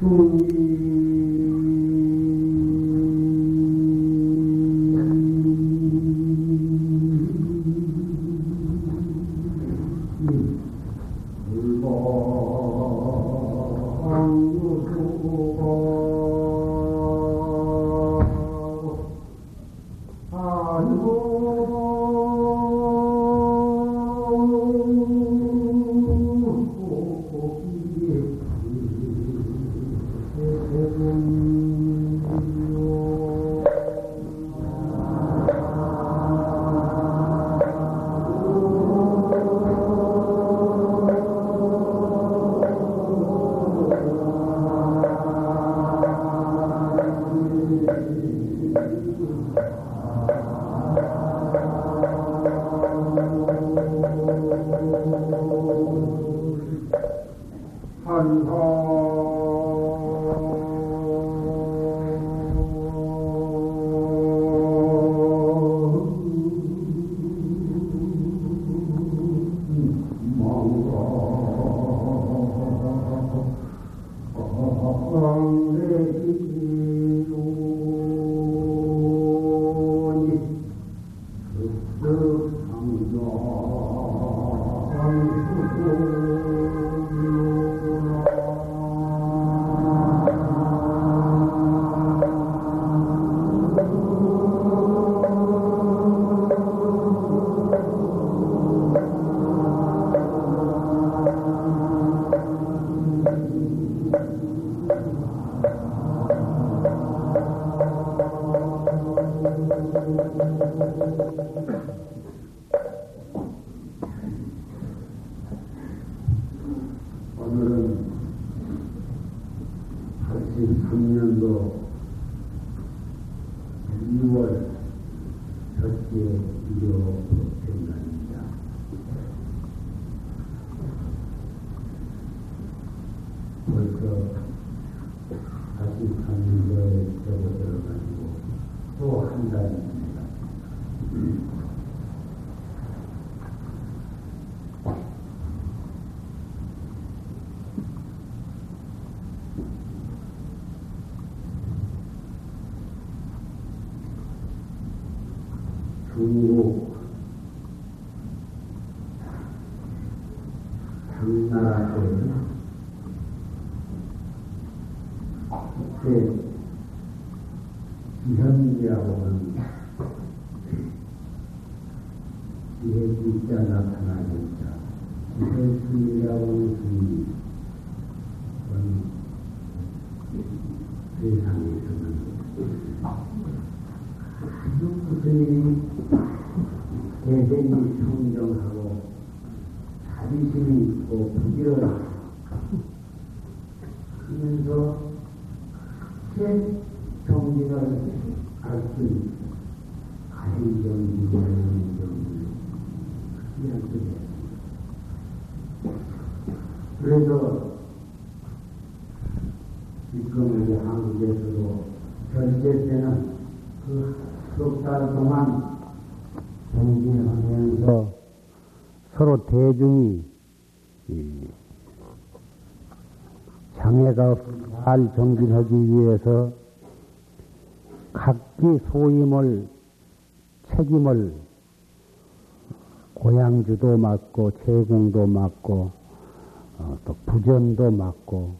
注意 잘 정진하기 위해서 각기 소임을 책임을 고향주도 맡고 제공도 맡고 어, 또 부전도 맡고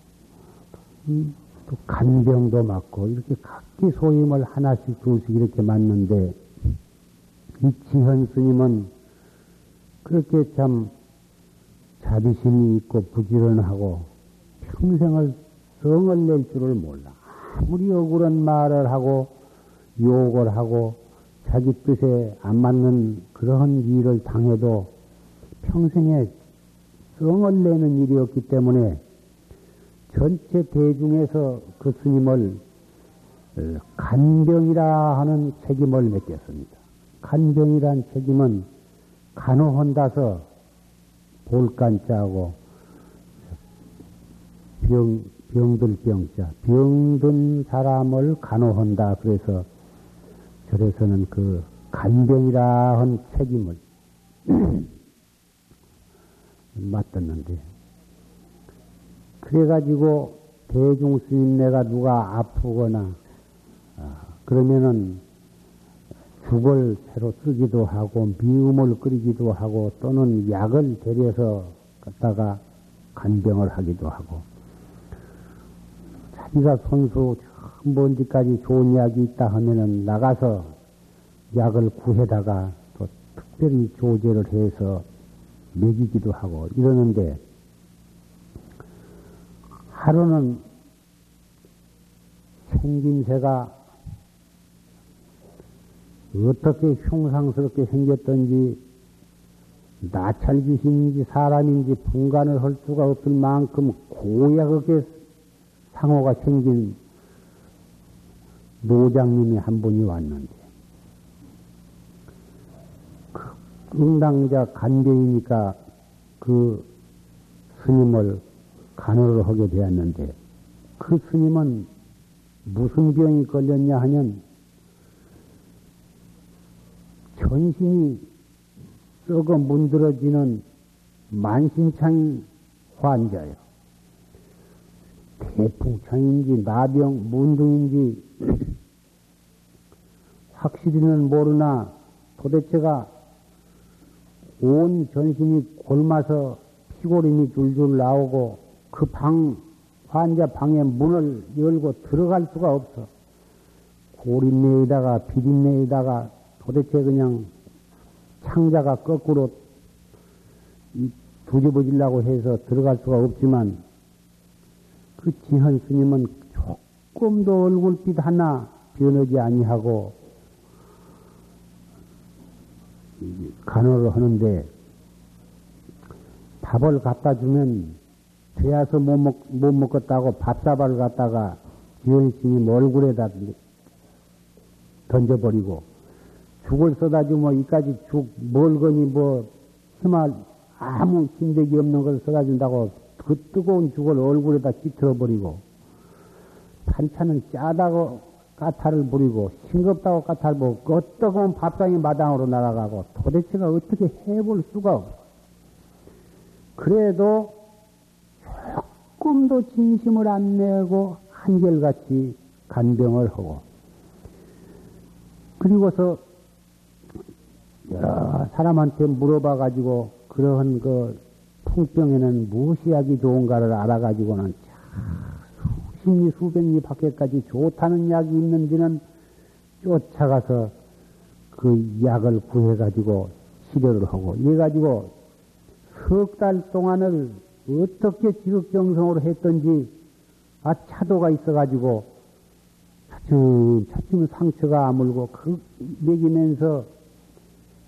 음, 또 간병도 맡고 이렇게 각기 소임을 하나씩 두씩 이렇게 맡는데 이 지현 스님은 그렇게 참 자비심이 있고 부지런하고 평생을 성을 낼 줄을 몰라. 아무리 억울한 말을 하고 욕을 하고 자기 뜻에 안 맞는 그러한 일을 당해도 평생에 성을 내는 일이었기 때문에 전체 대중에서 그 스님을 간병이라 하는 책임을 맡겼습니다. 간병이란 책임은 간호한다서 볼간자고 병, 병들 병자, 병든 사람을 간호한다. 그래서 절에서는 그 간병이라 한 책임을 맡았는데, 그래가지고 대중 스님 내가 누가 아프거나 아, 그러면은 죽을 새로 쓰기도 하고 미음을 끓이기도 하고 또는 약을 데려서 갖다가 간병을 하기도 하고 자기가 손수 먼 데까지 좋은 약이 있다 하면은 나가서 약을 구해다가 또 특별히 조제를 해서 먹이기도 하고 이러는데 하루는 생김새가 어떻게 흉상스럽게 생겼던지 나찰 귀신인지 사람인지 분간을 할 수가 없을 만큼 고약하게 상호가 생긴 노장님이 한 분이 왔는데 그 응당자 간병이니까 그 스님을 간호를 하게 되었는데 그 스님은 무슨 병이 걸렸냐 하면 전신이 썩어 문드러지는 만신창 환자예요. 대풍창인지 나병, 문둥인지 확실히는 모르나 도대체가 온 전신이 골마서 피골임이 줄줄 나오고 그 방, 환자 방에 문을 열고 들어갈 수가 없어. 고린내에다가 비린내에다가 도대체 그냥 창자가 거꾸로 뒤집어지려고 해서 들어갈 수가 없지만 그 지현 스님은 조금도 얼굴빛 하나 변하지 아니하고 간호를 하는데 밥을 갖다 주면 되어서 못, 먹, 못 먹겠다고 밥사발을 갖다가 지현 스님 얼굴에다 던져버리고 죽을 쏟아 주면 이까지 죽 멀거니 뭐 힘을 아무 힘대기 없는 걸 쏟아준다고 그 뜨거운 죽을 얼굴에다 찌틀어 버리고 반찬은 짜다고 까탈을 부리고 싱겁다고 까탈 부리고 그 뜨거운 밥상이 마당으로 날아가고 도대체가 어떻게 해볼 수가 없어. 그래도 조금도 진심을 안 내고 한결같이 간병을 하고 그리고서 여러 사람한테 물어봐 가지고 그러한 그 풍병에는 무엇이 약이 좋은가를 알아가지고는 수십리 수백리 밖에까지 좋다는 약이 있는지는 쫓아가서 그 약을 구해가지고 치료를 하고 이래가지고 석 달 동안을 어떻게 지극정성으로 했던지 아 차도가 있어가지고 차츰 차츰 상처가 아물고 그 먹이면서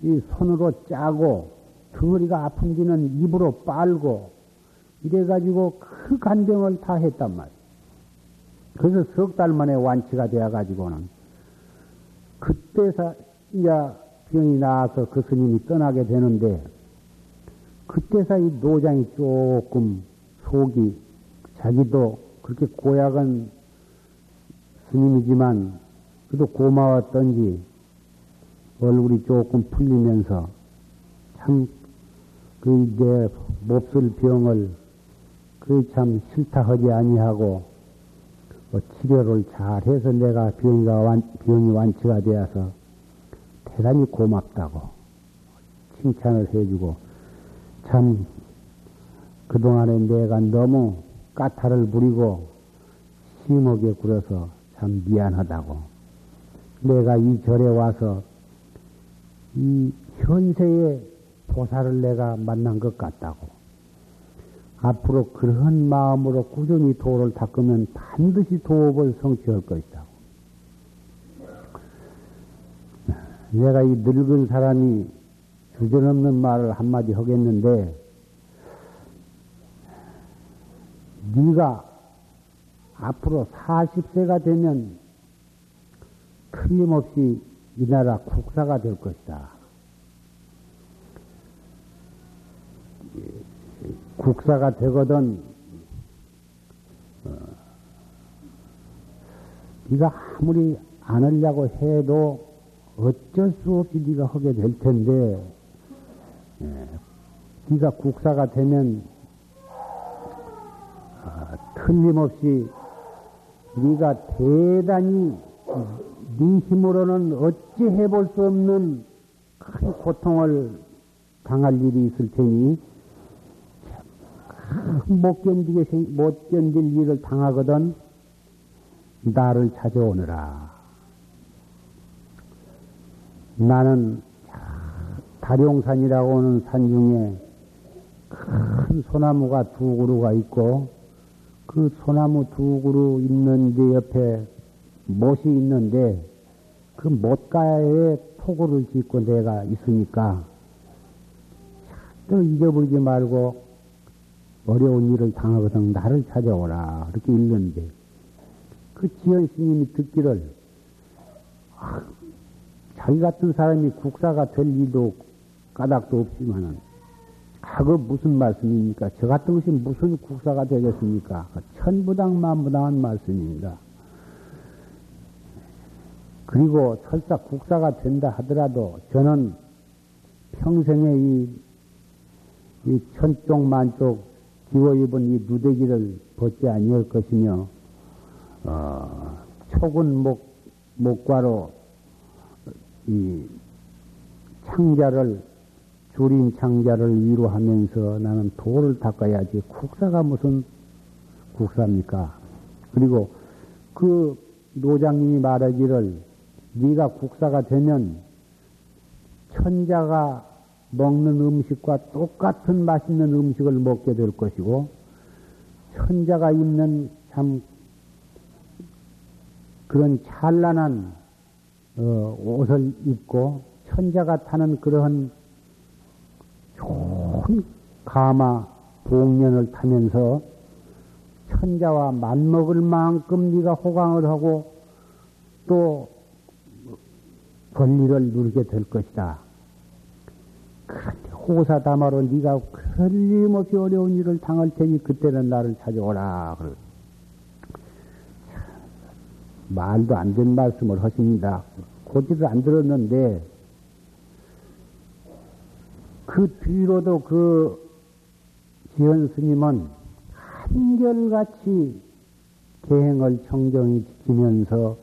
이 손으로 짜고 덩어리가 아픈지는 입으로 빨고 이래가지고 그 간병을 다 했단 말이에요. 그래서 석 달 만에 완치가 되어가지고는 그때서 이제 병이 나와서 그 스님이 떠나게 되는데 그때서 이 노장이 조금 속이 자기도 그렇게 고약한 스님이지만 그래도 고마웠던지 얼굴이 조금 풀리면서 참 그 내 몹쓸 병을 그 참 싫다 하지 아니하고 그 치료를 잘 해서 내가 병이가 완, 병이 완치가 되어서 대단히 고맙다고 칭찬을 해주고 참 그동안에 내가 너무 까탈을 부리고 심하게 굴어서 참 미안하다고 내가 이 절에 와서 이 현세의 보살을 내가 만난 것 같다고. 앞으로 그런 마음으로 꾸준히 도를 닦으면 반드시 도업을 성취할 것이다. 내가 이 늙은 사람이 주저없는 말을 한마디 하겠는데, 네가 앞으로 40세가 되면 틀림없이 이 나라 국사가 될 것이다. 국사가 되거든. 어, 네가 아무리 안 하려고 해도 어쩔 수 없이 네가 하게 될 텐데 예, 네가 국사가 되면 어, 틀림없이 네가 대단히 네 힘으로는 어찌 해볼 수 없는 큰 고통을 당할 일이 있을 테니 못 견디게 못 견딜 일을 당하거든 나를 찾아오느라. 나는 다룡산이라고 하는 산 중에 큰 소나무가 두 그루가 있고 그 소나무 두 그루 있는 데 옆에 못이 있는데 그 못가에 토구를 짓고 내가 있으니까 또 잊어버리지 말고 어려운 일을 당하거든 나를 찾아오라 그렇게 읽는데 그 지연 스님이 듣기를 아, 자기 같은 사람이 국사가 될 일도 까닭도 없지만은 아, 그 무슨 말씀입니까? 저 같은 것이 무슨 국사가 되겠습니까? 그 천부당 만부당한 말씀입니다. 그리고 설사 국사가 된다 하더라도 저는 평생에 이, 이 천쪽 만쪽 기워 입은 이 누대기를 벗지 아니할 것이며 어, 촉은 목 목과로 이 창자를 줄인 창자를 위로하면서 나는 도를 닦아야지 국사가 무슨 국사입니까? 그리고 그 노장님이 말하기를 네가 국사가 되면 천자가 먹는 음식과 똑같은 맛있는 음식을 먹게 될 것이고 천자가 입는 참 그런 찬란한 어, 옷을 입고 천자가 타는 그러한 좋은 가마 복년을 타면서 천자와 맞먹을 만큼 네가 호강을 하고 또 권리를 누리게 될 것이다. 호사다마로 네가 걸림없이 어려운 일을 당할 테니 그때는 나를 찾아오라. 말도 안 된 말씀을 하십니다. 고지를 안 들었는데 그 뒤로도 그 지현 스님은 한결같이 계행을 청정히 지키면서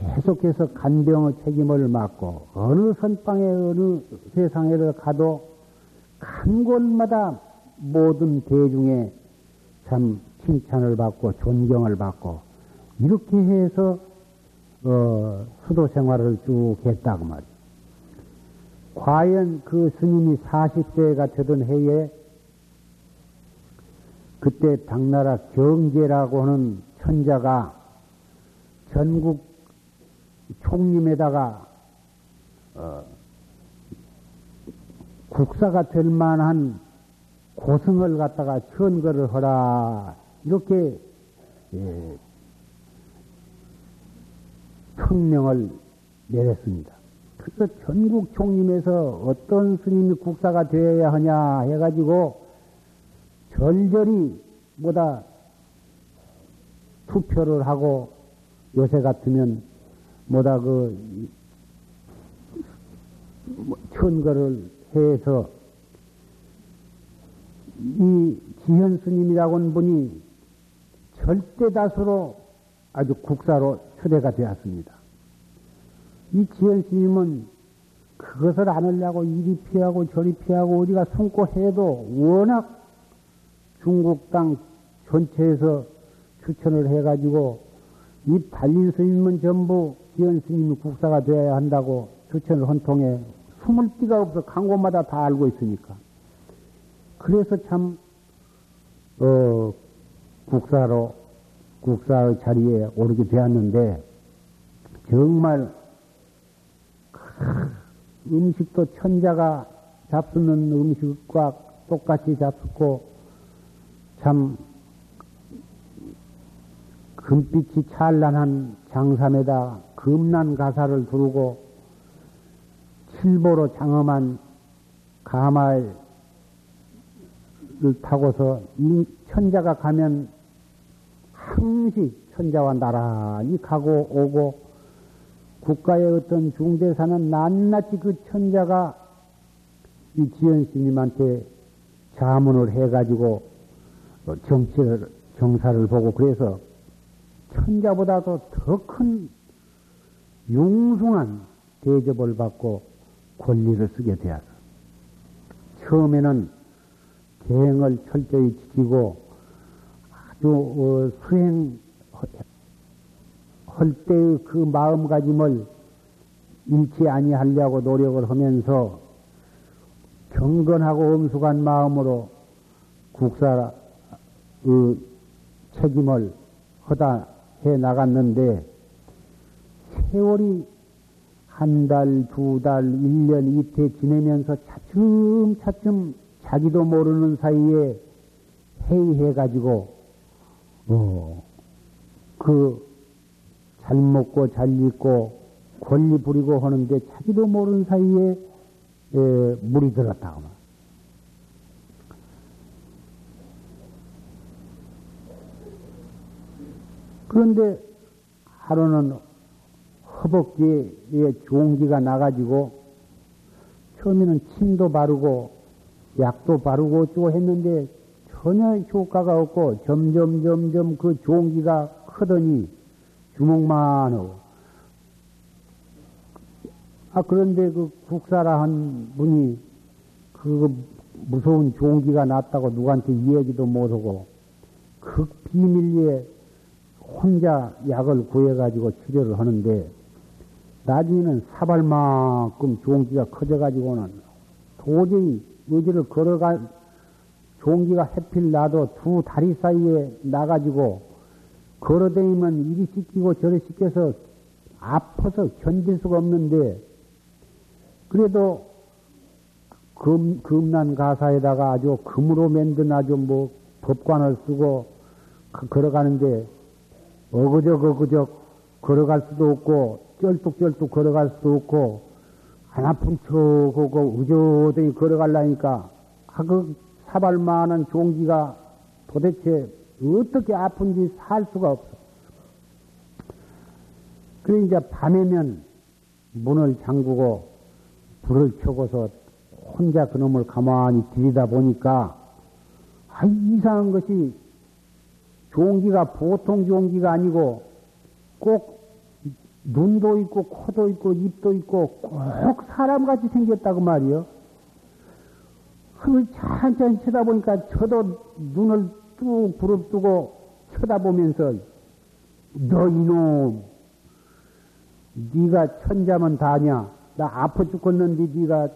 계속해서 간병의 책임을 맡고 어느 선방에 어느 세상에 가도 간 곳마다 모든 대중의 참 칭찬을 받고 존경을 받고 이렇게 해서 어, 수도 생활을 쭉 했다고 말이죠. 과연 그 스님이 40세가 되던 해에 그때 당나라 경제라고 하는 천자가 전국 총림에다가 어, 국사가 될 만한 고승을 갖다가 선거를 하라 이렇게 예, 성명을 내렸습니다. 그래서 전국 총림에서 어떤 스님이 국사가 되어야 하냐 해가지고 절절히 뭐다 투표를 하고 요새 같으면 뭐다 그 천거를 해서 이 지현 스님이라고 하는 분이 절대 다수로 아주 국사로 초대가 되었습니다. 이 지현 스님은 그것을 안 하려고 이리 피하고 저리 피하고 우리가 숨고 해도 워낙 중국 땅 전체에서 추천을 해가지고 이 달린 스님은 전부 지연 스님이 국사가 되어야 한다고 추천을 한 통에 숨을 데가 없어 간 곳마다 다 알고 있으니까. 그래서 참, 어, 국사로, 국사의 자리에 오르게 되었는데, 정말, 음식도 천자가 잡수는 음식과 똑같이 잡수고, 참, 금빛이 찬란한 장삼에다 금난 가사를 두르고 칠보로 장엄한 가마를 타고서 이 천자가 가면 항시 천자와 나란히 가고 오고 국가의 어떤 중대사는 낱낱이 그 천자가 이 지연 스님한테 자문을 해가지고 정치를 경사를 보고 그래서 천자보다도 더큰 융숭한 대접을 받고 권리를 쓰게 되어서 처음에는 계행을 철저히 지키고 아주 어, 수행할 때의 그 마음가짐을 잃지 아니하려고 노력을 하면서 경건하고 엄숙한 마음으로 국사의 책임을 하다 해 나갔는데 세월이 한 달, 두 달, 일 년, 이태 지내면서 차츰 차츰 자기도 모르는 사이에 회의해가지고, 어, 그, 잘 먹고 잘 입고 권리 부리고 하는데 자기도 모르는 사이에 에, 물이 들었다. 그런데 하루는 허벅지에 종기가 나가지고 처음에는 침도 바르고 약도 바르고 어쩌고 했는데 전혀 효과가 없고 점점 점점 그 종기가 크더니 주먹만 하고. 아 그런데 그 국사라 한 분이 그 무서운 종기가 났다고 누구한테 이야기도 못하고 그 비밀리에 혼자 약을 구해가지고 치료를 하는데 나중에는 사발만큼 종기가 커져가지고는 도저히 의지를 걸어가, 종기가 해필 나도 두 다리 사이에 나가지고 걸어다니면 이리 씻기고 저리 씻겨서 아파서 견딜 수가 없는데 그래도 금, 금난 가사에다가 아주 금으로 만든 아주 뭐 법관을 쓰고 걸어가는데 어그적 어그적 걸어갈 수도 없고 쩔뚝쩔뚝 걸어갈 수도 없고 안 아픈 척하고 의젓하게 걸어가려니까 아, 그 사발만한 종기가 도대체 어떻게 아픈지 살 수가 없어. 그래 이제 밤에면 문을 잠그고 불을 켜고서 혼자 그놈을 가만히 들이다 보니까 아, 이상한 것이 종기가 보통 종기가 아니고 꼭 눈도 있고 코도 있고 입도 있고 꼭 사람같이 생겼다고 말이요. 그걸 천천히 쳐다보니까 저도 눈을 뚝 부릅뜨고 쳐다보면서 너 이놈 네가 천자면 다냐 나 아파 죽겠는데 네가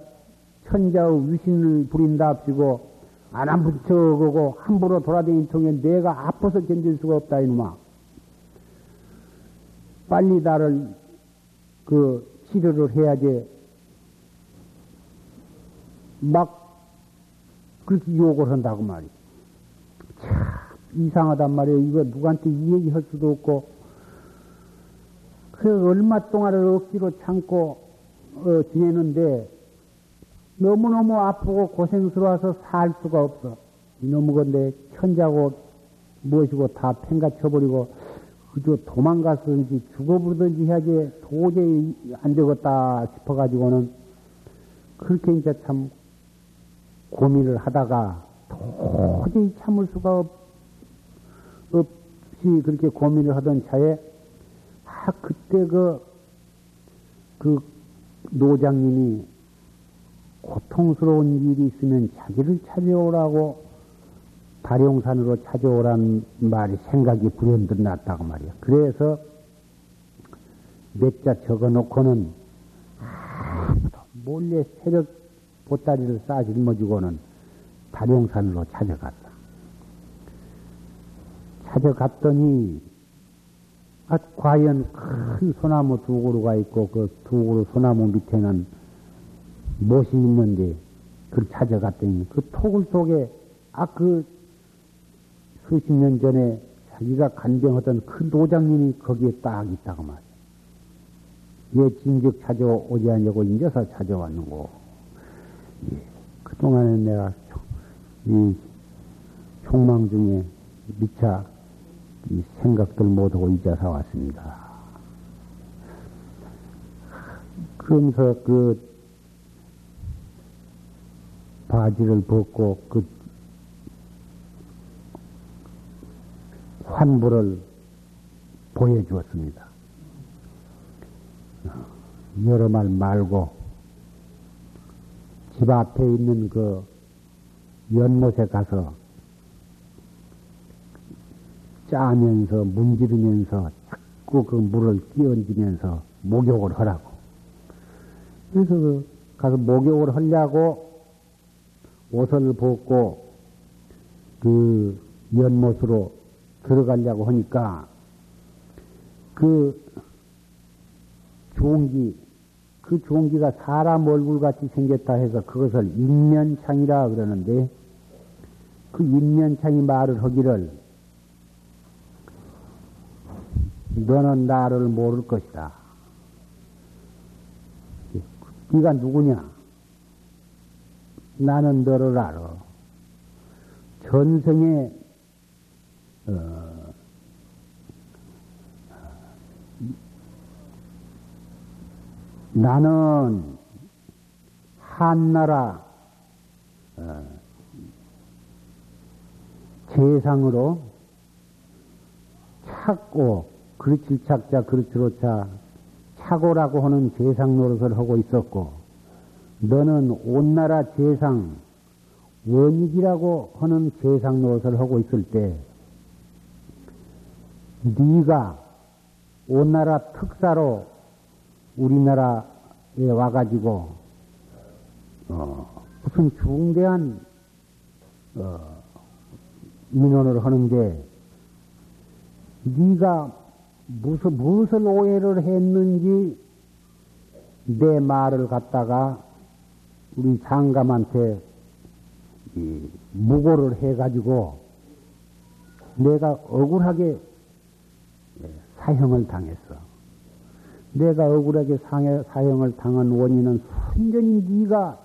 천자의 위신을 부린다 합시고 안 아픈 척하고 함부로 돌아다니는 통에 내가 아파서 견딜 수가 없다 이놈아 빨리 나를 그 치료를 해야지 막 그렇게 욕을 한다고 말이야. 참 이상하단 말이에요. 이거 누구한테 이야기할 수도 없고 그 얼마 동안을 억지로 참고 어, 지내는데 너무너무 아프고 고생스러워서 살 수가 없어. 이놈의 건데 천자고 무엇이고 다 팽가쳐버리고 그저 도망갔든지 죽어버리든지 해야지 도저히 안 되겠다 싶어가지고는 그렇게 이제 참 고민을 하다가 도저히 참을 수가 없, 없이 그렇게 고민을 하던 차에 아 그때 그, 그 노장님이 고통스러운 일이 있으면 자기를 찾아오라고 다룡산으로 찾아오란 말이 생각이 불현듯 났다고 말이야. 그래서 몇 자 적어 놓고는 몰래 새벽 보따리를 싸 짊어지고는 다룡산으로 찾아갔다. 찾아갔더니 아, 과연 큰 소나무 두 그루가 있고 그 두 그루 소나무 밑에는 못이 있는데 그걸 찾아갔더니 그 토굴 속에 아 그 수십 년 전에 자기가 간병하던 큰 도장님이 거기에 딱 있다고 말이야. 얘 진즉 찾아오지 않냐고 인제서 찾아왔는고. 예. 그동안에 내가 이 총망 중에 미처 이 생각들 못하고 이제서 왔습니다. 그러면서 그 바지를 벗고 그 환부를 보여주었습니다. 여러 말 말고 집 앞에 있는 그 연못에 가서 짜면서 문지르면서 자꾸 그 물을 끼얹으면서 목욕을 하라고. 그래서 그 가서 목욕을 하려고 옷을 벗고 그 연못으로 들어가려고 하니까 그 종기, 그 종기가 사람 얼굴 같이 생겼다 해서 그것을 인면창이라 그러는데 그 인면창이 말을 하기를 너는 나를 모를 것이다. 네가 누구냐? 나는 너를 알아. 전생에 어, 나는 한나라 어, 재상으로 찾고 그렇지 찾자 그렇지로차 차고라고 하는 재상 노릇을 하고 있었고 너는 온나라 재상 원익이라고 하는 재상 노릇을 하고 있을 때 네가 온나라 특사로 우리나라에 와가지고 어, 무슨 중대한 어, 민원을 하는데 네가 무슨 무슨 오해를 했는지 내 말을 갖다가 우리 장감한테 무고를 해가지고 내가 억울하게 사형을 당했어. 내가 억울하게 사형을 당한 원인은 순전히 네가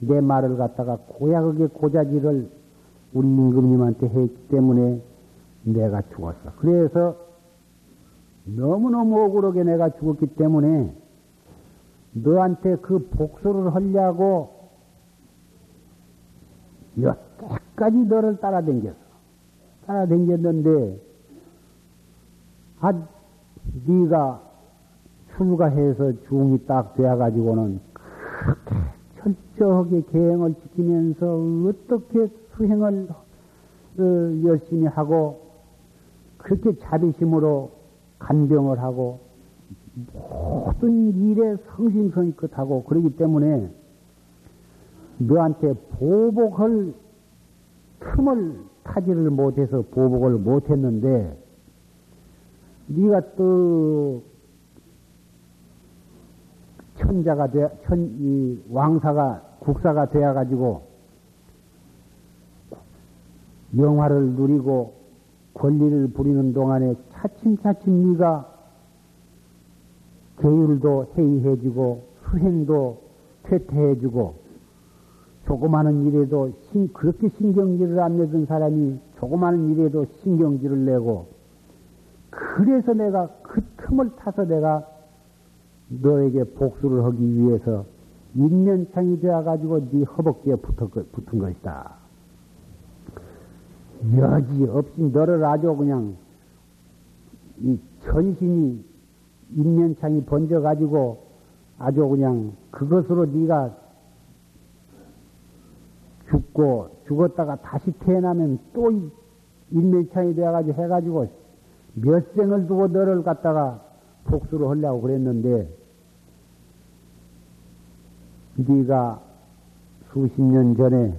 내 말을 갖다가 고약하게 고자질을 우리 임금님한테 했기 때문에 내가 죽었어. 그래서 너무너무 억울하게 내가 죽었기 때문에 너한테 그 복수를 하려고 여태까지 너를 따라댕겼어. 따라댕겼는데 아 네가 출가해서 중이 딱 되어가지고는 그렇게 철저하게 계행을 지키면서 어떻게 수행을 어, 열심히 하고 그렇게 자비심으로 간병을 하고 모든 일에 성심성의껏 하고 그러기 때문에 너한테 보복할 틈을 타지를 못해서 보복을 못했는데 네가 또 천자가 돼, 천, 이 왕사가, 국사가 되어가지고, 영화를 누리고 권리를 부리는 동안에 차츰차츰 네가 계율도 해이해지고 수행도 퇴퇴해지고 조그마한 일에도 신, 그렇게 신경질을 안 내던 사람이 조그마한 일에도 신경질을 내고 그래서 내가 그 틈을 타서 내가 너에게 복수를 하기 위해서 인면창이 되어가지고 네 허벅지에 붙어, 붙은 것이다. 여지 없이 너를 아주 그냥 이 전신이 인면창이 번져가지고 아주 그냥 그것으로 네가 죽고 죽었다가 다시 태어나면 또 인면창이 되어가지고 해가지고 몇 생을 두고 너를 갖다가 복수를 하려고 그랬는데 네가 수십 년 전에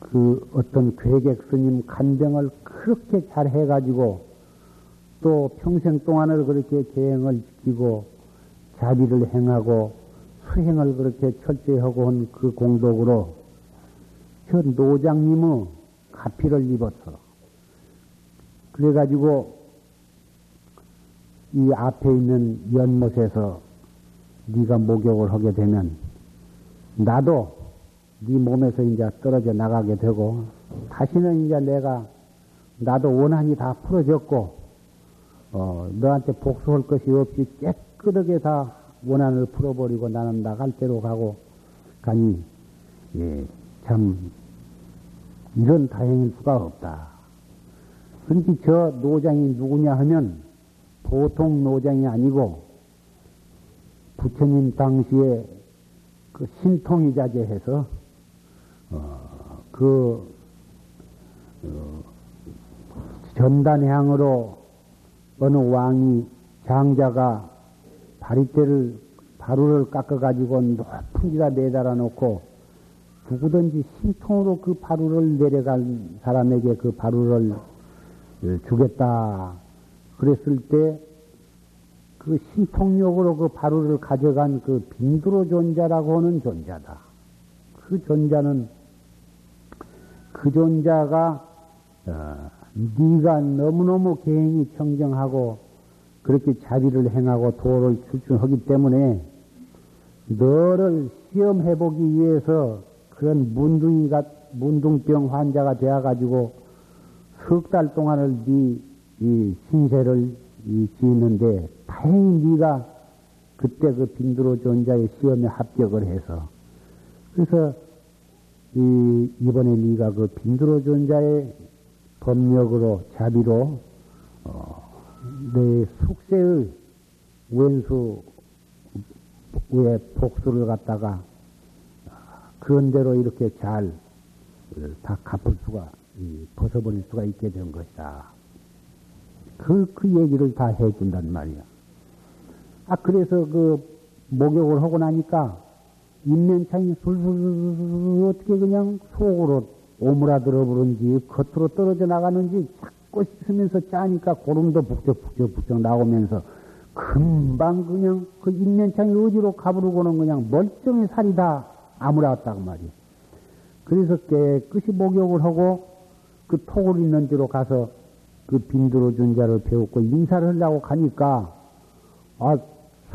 그 어떤 괴객 스님 간병을 그렇게 잘 해가지고 또 평생 동안을 그렇게 계행을 지키고 자비를 행하고 수행을 그렇게 철저히 하고 한 그 공덕으로 저 노장님의 가피를 입었어. 그래가지고 이 앞에 있는 연못에서 네가 목욕을 하게 되면 나도 네 몸에서 이제 떨어져 나가게 되고 다시는 이제 내가 나도 원한이 다 풀어졌고 어, 너한테 복수할 것이 없이 깨끗하게 다 원한을 풀어버리고 나는 나갈 대로 가고 가니 예, 참 이런 다행일 수가 없다. 그러니까 저 노장이 누구냐 하면 보통 노장이 아니고 부처님 당시에 그 신통이자제해서 어, 그 어, 전단향으로 어느 왕이 장자가 바리떼를 바루를 깎아가지고 높은 데다 매달아 놓고 누구든지 신통으로 그 바루를 내려간 사람에게 그 바루를 주겠다. 그랬을 때 그 신통력으로 그 바루를 가져간 그 빈두로 존자라고 하는 존자다. 그 존자는 그 존자가 어, 네가 너무너무 개행이 청정하고 그렇게 자비를 행하고 도를 출중하기 때문에 너를 시험해 보기 위해서 그런 문둥이가, 문둥병 환자가 되어 가지고 석 달 동안을 네, 이 신세를 이 지는데 다행히 네가 그때 그 빈두로 존자의 시험에 합격을 해서. 그래서 이, 이번에 네가 그 빈두로 존자의 법력으로 자비로 어, 내 숙세의 왼수 의 복수를 갖다가 그런 대로 이렇게 잘 다 갚을 수가 벗어버릴 수가 있게 된 것이다. 그, 그 얘기를 다 해준단 말이야. 아, 그래서 그 목욕을 하고 나니까 인면창이 술술 어떻게 그냥 속으로 오므라들어 부른지 겉으로 떨어져 나가는지 찾고 싶으면서 짜니까 고름도 북적북적북적 나오면서 금방 그냥 그 인면창이 어디로 가부르고는 그냥 멀쩡히 살이 다 아물었다고 말이야. 그래서 깨끗이 목욕을 하고 그 톡을 있는 데로 가서 그 빈두로 준자를 배웠고 인사를 하려고 가니까 아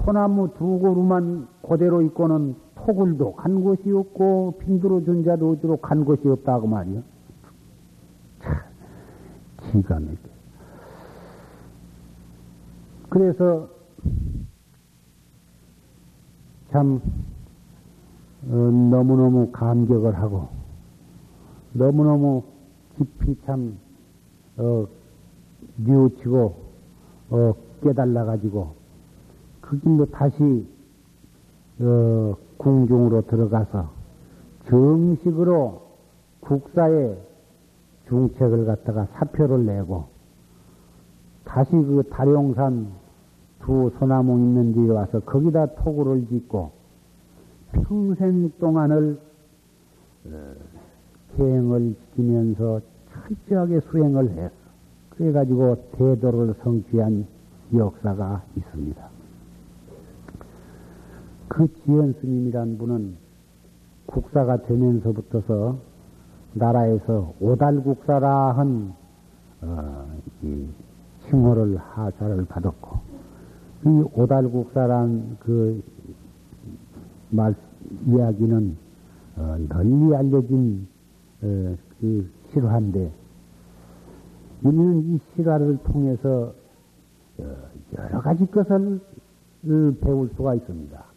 소나무 두 그루만 그대로 있고는 토굴도 간 곳이 없고 빈두로 준자도 어디로 간 곳이 없다고 말이야. 참 기가 막혀. 그래서 참 어, 너무너무 감격을 하고 너무너무 깊이 참 어, 뉘우치고 어, 깨달아 가지고 그 길로 다시 어, 궁중으로 들어가서 정식으로 국사에 중책을 갖다가 사표를 내고 다시 그 다룡산 두 소나무 있는 데에 와서 거기다 토구를 짓고 평생 동안을 어, 계행을 지키면서 철저하게 수행을 했어. 그래가지고 대도를 성취한 역사가 있습니다. 그 지연 스님이란 분은 국사가 되면서부터서 나라에서 오달국사라 한 어, 칭호를 하사를 받았고 이 오달국사란 그 말 이야기는 어, 널리 알려진 어, 그 실화인데 우리는 이 실화를 통해서 어, 여러 가지 것을 배울 수가 있습니다.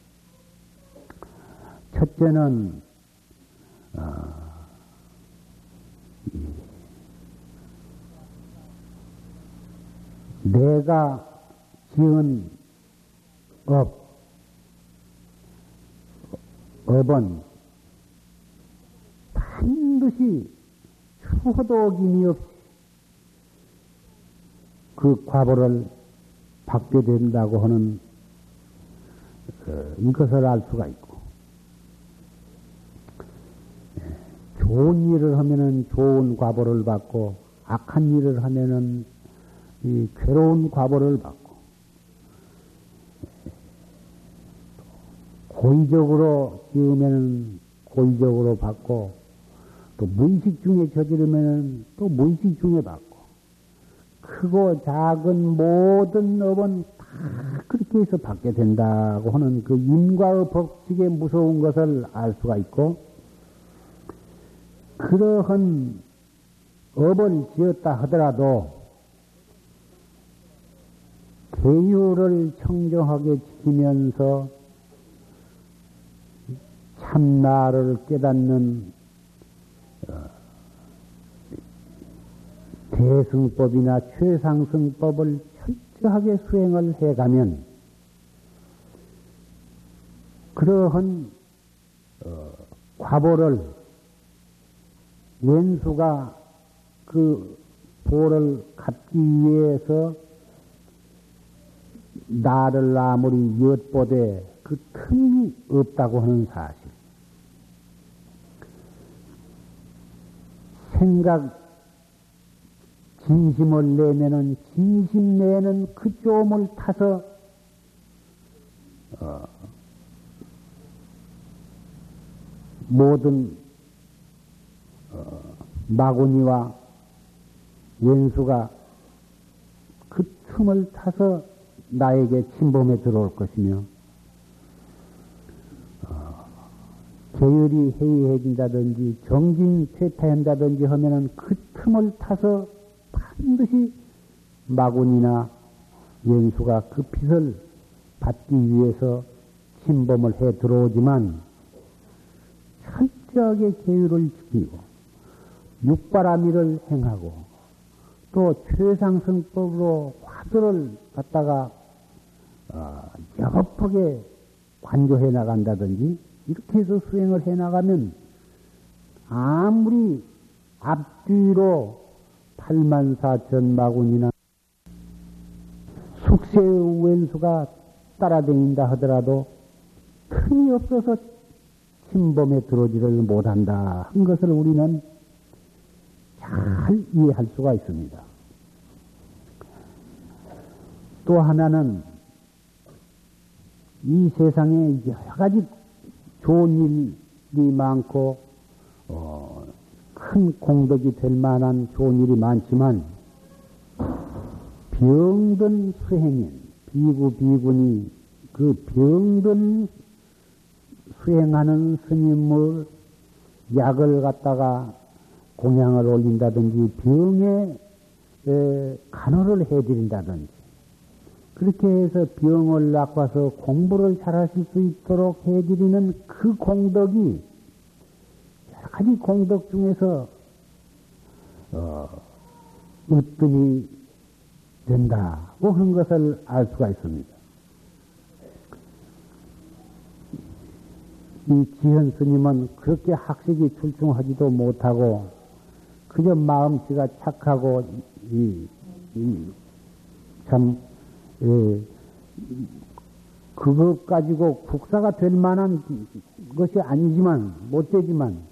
첫째는 어, 내가 지은 업, 업은 반드시 추호도 김이 없이 그 과보를 받게 된다고 하는 어, 이것을 알 수가 있고 예, 좋은 일을 하면은 좋은 과보를 받고 악한 일을 하면은 이 괴로운 과보를 받고 고의적으로 지으면 고의적으로 받고 또 무의식 중에 저지르면 또 무의식 중에 받고 크고 작은 모든 업은 다 그렇게 해서 받게 된다고 하는 그 인과의 법칙의 무서운 것을 알 수가 있고 그러한 업을 지었다 하더라도 계율을 청정하게 지키면서 참나를 깨닫는 어, 최승법이나 최상승법을 철저하게 수행을 해가면 그러한 어, 과보를 왼수가 그 보를 갚기 위해서 나를 아무리 엿보되 그 틈이 없다고 하는 사실. 생각, 진심을 내면은 진심 내는 그 좀을 타서 어, 모든 어, 마구니와 원수가 그 틈을 타서 나에게 침범해 들어올 것이며 어, 계율이 해이해진다든지 정진 퇴퇴한다든지 하면은 그 틈을 타서 반드시 마군이나 원수가 그 빛을 받기 위해서 침범을 해 들어오지만 철저하게 계율을 지키고 육바라미를 행하고 또 최상승법으로 화두를 갖다가 어, 여겁하게 관조해 나간다든지 이렇게 해서 수행을 해 나가면 아무리 앞뒤로 8만 4천 마군이나 숙세의 왼수가 따라다닌다 하더라도 틈이 없어서 침범에 들어오지를 못한다 한 것을 우리는 잘 이해할 수가 있습니다. 또 하나는 이 세상에 여러 가지 좋은 일이 많고 어, 큰 공덕이 될 만한 좋은 일이 많지만 병든 수행인 비구 비군이 그 병든 수행하는 스님을 약을 갖다가 공양을 올린다든지 병에 간호를 해드린다든지 그렇게 해서 병을 낚아서 공부를 잘하실 수 있도록 해드리는 그 공덕이 여러 가지 공덕 중에서 어, 으뜸이 된다고 하는 것을 알 수가 있습니다. 이 지현 스님은 그렇게 학식이 출중하지도 못하고 그저 마음씨가 착하고 이, 이, 참 예, 그것 가지고 국사가 될 만한 것이 아니지만 못 되지만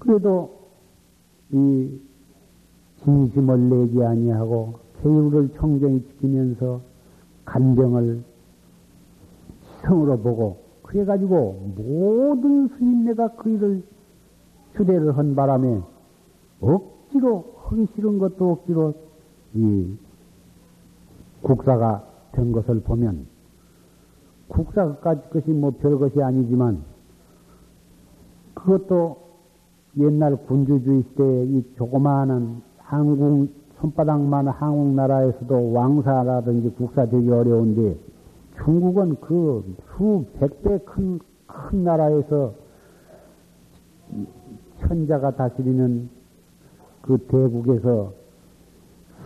그래도 이 진심을 내지 아니하고 계율을 청정히 지키면서 간병을 성으로 보고 그래가지고 모든 스님네가 그 일을 추대를 한 바람에 억지로 하기 싫은 것도 억지로 이 국사가 된 것을 보면 국사까지 것이 뭐 별것이 아니지만 그것도 옛날 군주주의 시대에 이 조그마한 한국 손바닥만 한국 나라에서도 왕사라든지 국사 되기 어려운데 중국은 그 수백 배 큰, 큰 나라에서 천자가 다스리는 그 대국에서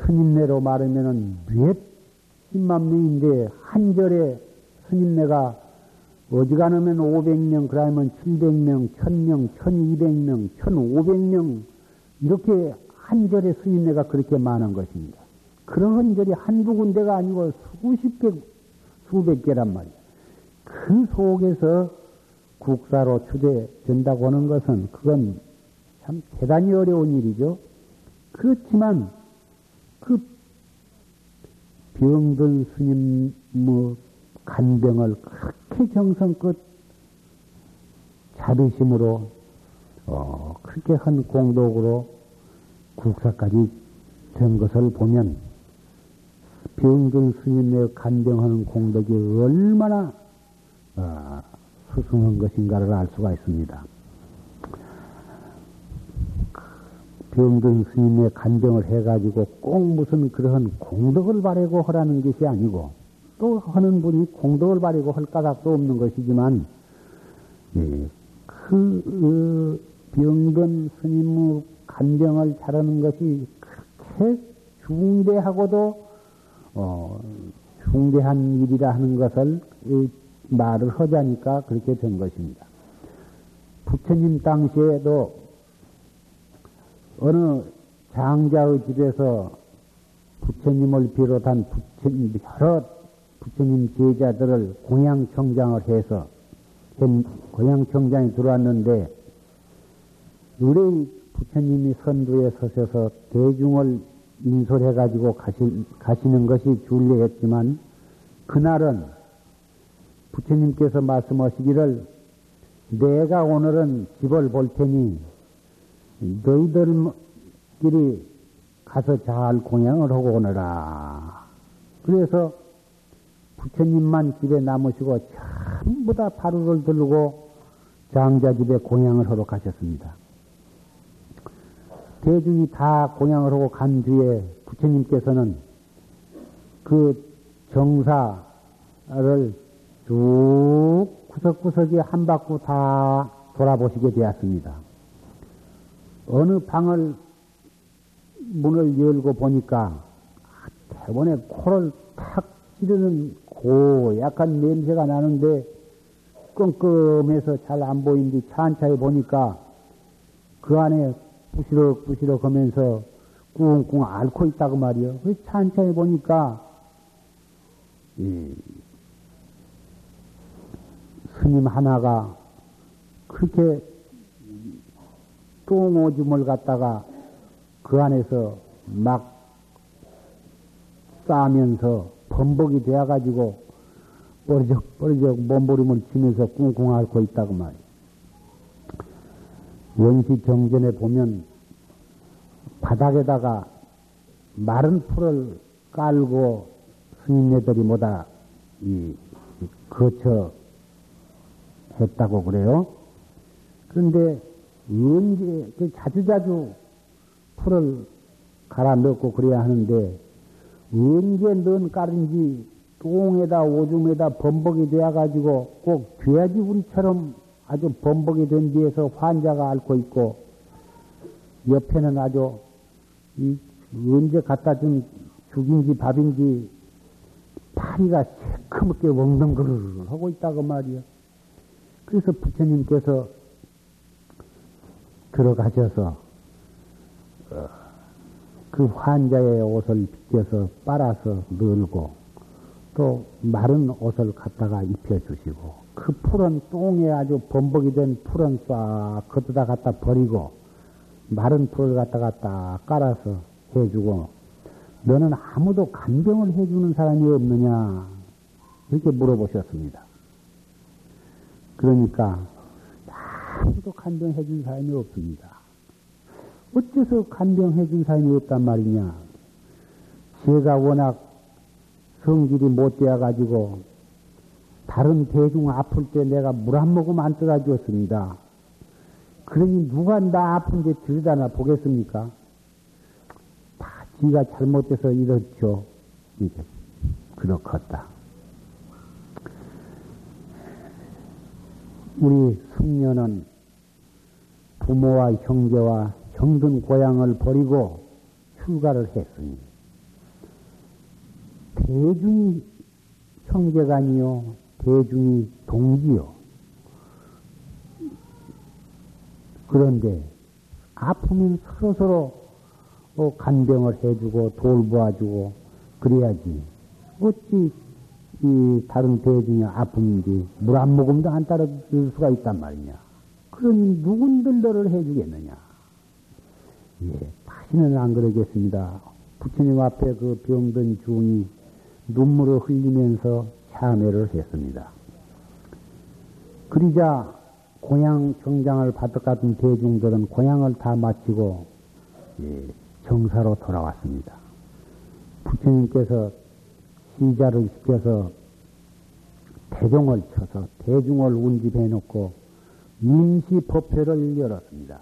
스님네로 말하면은 몇 십만 명인데 한 절에 스님네가 어지간하면 500명, 그러면 700명, 1000명, 1200명, 1500명 이렇게 한 절에 스님네가 그렇게 많은 것입니다. 그런 절이 한두 군데가 아니고 수십 개, 수백 개란 말이야. 그 속에서 국사로 추대된다고 하는 것은 그건 참 대단히 어려운 일이죠. 그렇지만 그 병든 스님 뭐 간병을 그렇게 정성껏 자비심으로 어, 그렇게 한 공덕으로 국사까지 된 것을 보면 병든 스님의 간병하는 공덕이 얼마나 어, 수승한 것인가를 알 수가 있습니다. 병든 스님의 간병을 해가지고 꼭 무슨 그러한 공덕을 바라고 하라는 것이 아니고 또 하는 분이 공덕을 바라고 할 까닭도 없는 것이지만 예, 그 병든 스님의 간병을 차르는 것이 그렇게 중대하고도 어, 중대한 일이라 하는 것을 말을 하자니까 그렇게 된 것입니다. 부처님 당시에도 어느 장자의 집에서 부처님을 비롯한 부처님, 여러 부처님 제자들을 공양청장을 해서 공양청장에 들어왔는데 우리 부처님이 선두에 서셔서 대중을 인솔해가지고 가시, 가시는 것이 줄례였지만 그날은 부처님께서 말씀하시기를 내가 오늘은 집을 볼 테니 너희들끼리 가서 잘 공양을 하고 오너라. 그래서 부처님만 집에 남으시고 전부 다 바루를 들고 장자 집에 공양을 하러 가셨습니다. 대중이 다 공양을 하고 간 뒤에 부처님께서는 그 정사를 쭉 구석구석에 한 바퀴 다 돌아보시게 되었습니다. 어느 방을 문을 열고 보니까 대본에 코를 탁 찌르는 고약한 냄새가 나는데 끔끔해서 잘 안 보이는데 찬차에 보니까 그 안에 부시럭 부시럭 하면서 꿍꿍 앓고 있다고 말이요. 그 찬차에 보니까 이 스님 하나가 그렇게 똥오줌을 갖다가 그 안에서 막 싸면서 범벅이 되어가지고 뻘적 뻘적 몸부림을 치면서 꿍꿍 앓고 있다고 말이에요. 원시 정전에 보면 바닥에다가 마른 풀을 깔고 스님네들이 뭐다 이 거쳐 했다고 그래요. 그런데 언제 그 자주자주 풀을 갈아 넣고 그래야 하는데 언제 넣은 깔은지 똥에다 오줌에다 범벅이 되어가지고 꼭 돼야지 우리처럼 아주 범벅이 된 뒤에서 환자가 앓고 있고 옆에는 아주 이 언제 갖다 준 죽인지 밥인지 파리가 새크맣게 웡덩그르 하고 있다고 말이요. 그래서 부처님께서 들어가셔서 어, 그 환자의 옷을 빗겨서 빨아서 늘고 또 마른 옷을 갖다가 입혀주시고 그 풀은 똥에 아주 범벅이 된 풀은 싹 걷어다 갖다 버리고 마른 풀을 갖다가 딱 깔아서 해주고 너는 아무도 간병을 해주는 사람이 없느냐 이렇게 물어보셨습니다. 그러니까 아무도 간병해 준 사람이 없습니다. 어째서 간병해 준 사람이 없단 말이냐? 제가 워낙 성질이 못 되어 가지고 다른 대중 아플 때 내가 물 한 모금 안 떠다 주었습니다. 그러니 누가 나 아픈데 들여다나 보겠습니까? 다 지가 잘못돼서 이렇죠. 이게 그렇겠다. 우리 숙녀는 부모와 형제와 형든 고향을 버리고 출가를 했으니 대중이 형제가 아니요 대중이 동지요. 그런데 아프면 서로서로 어, 간병을 해주고 돌보아주고 그래야지. 어찌 이 다른 대중이 아픈지 물 한 모금도 안 따라줄 수가 있단 말이냐. 그러니 누군들 너를 해주겠느냐. 예, 다시는 안 그러겠습니다. 부처님 앞에 그 병든 중이 눈물을 흘리면서 참여를 했습니다. 그러자 고향 정장을 받을 같은 대중들은 고향을 다 마치고 예, 정사로 돌아왔습니다. 부처님께서 시자를 시켜서 대종을 쳐서 대중을 운집해 놓고 민시 법회를 열었습니다.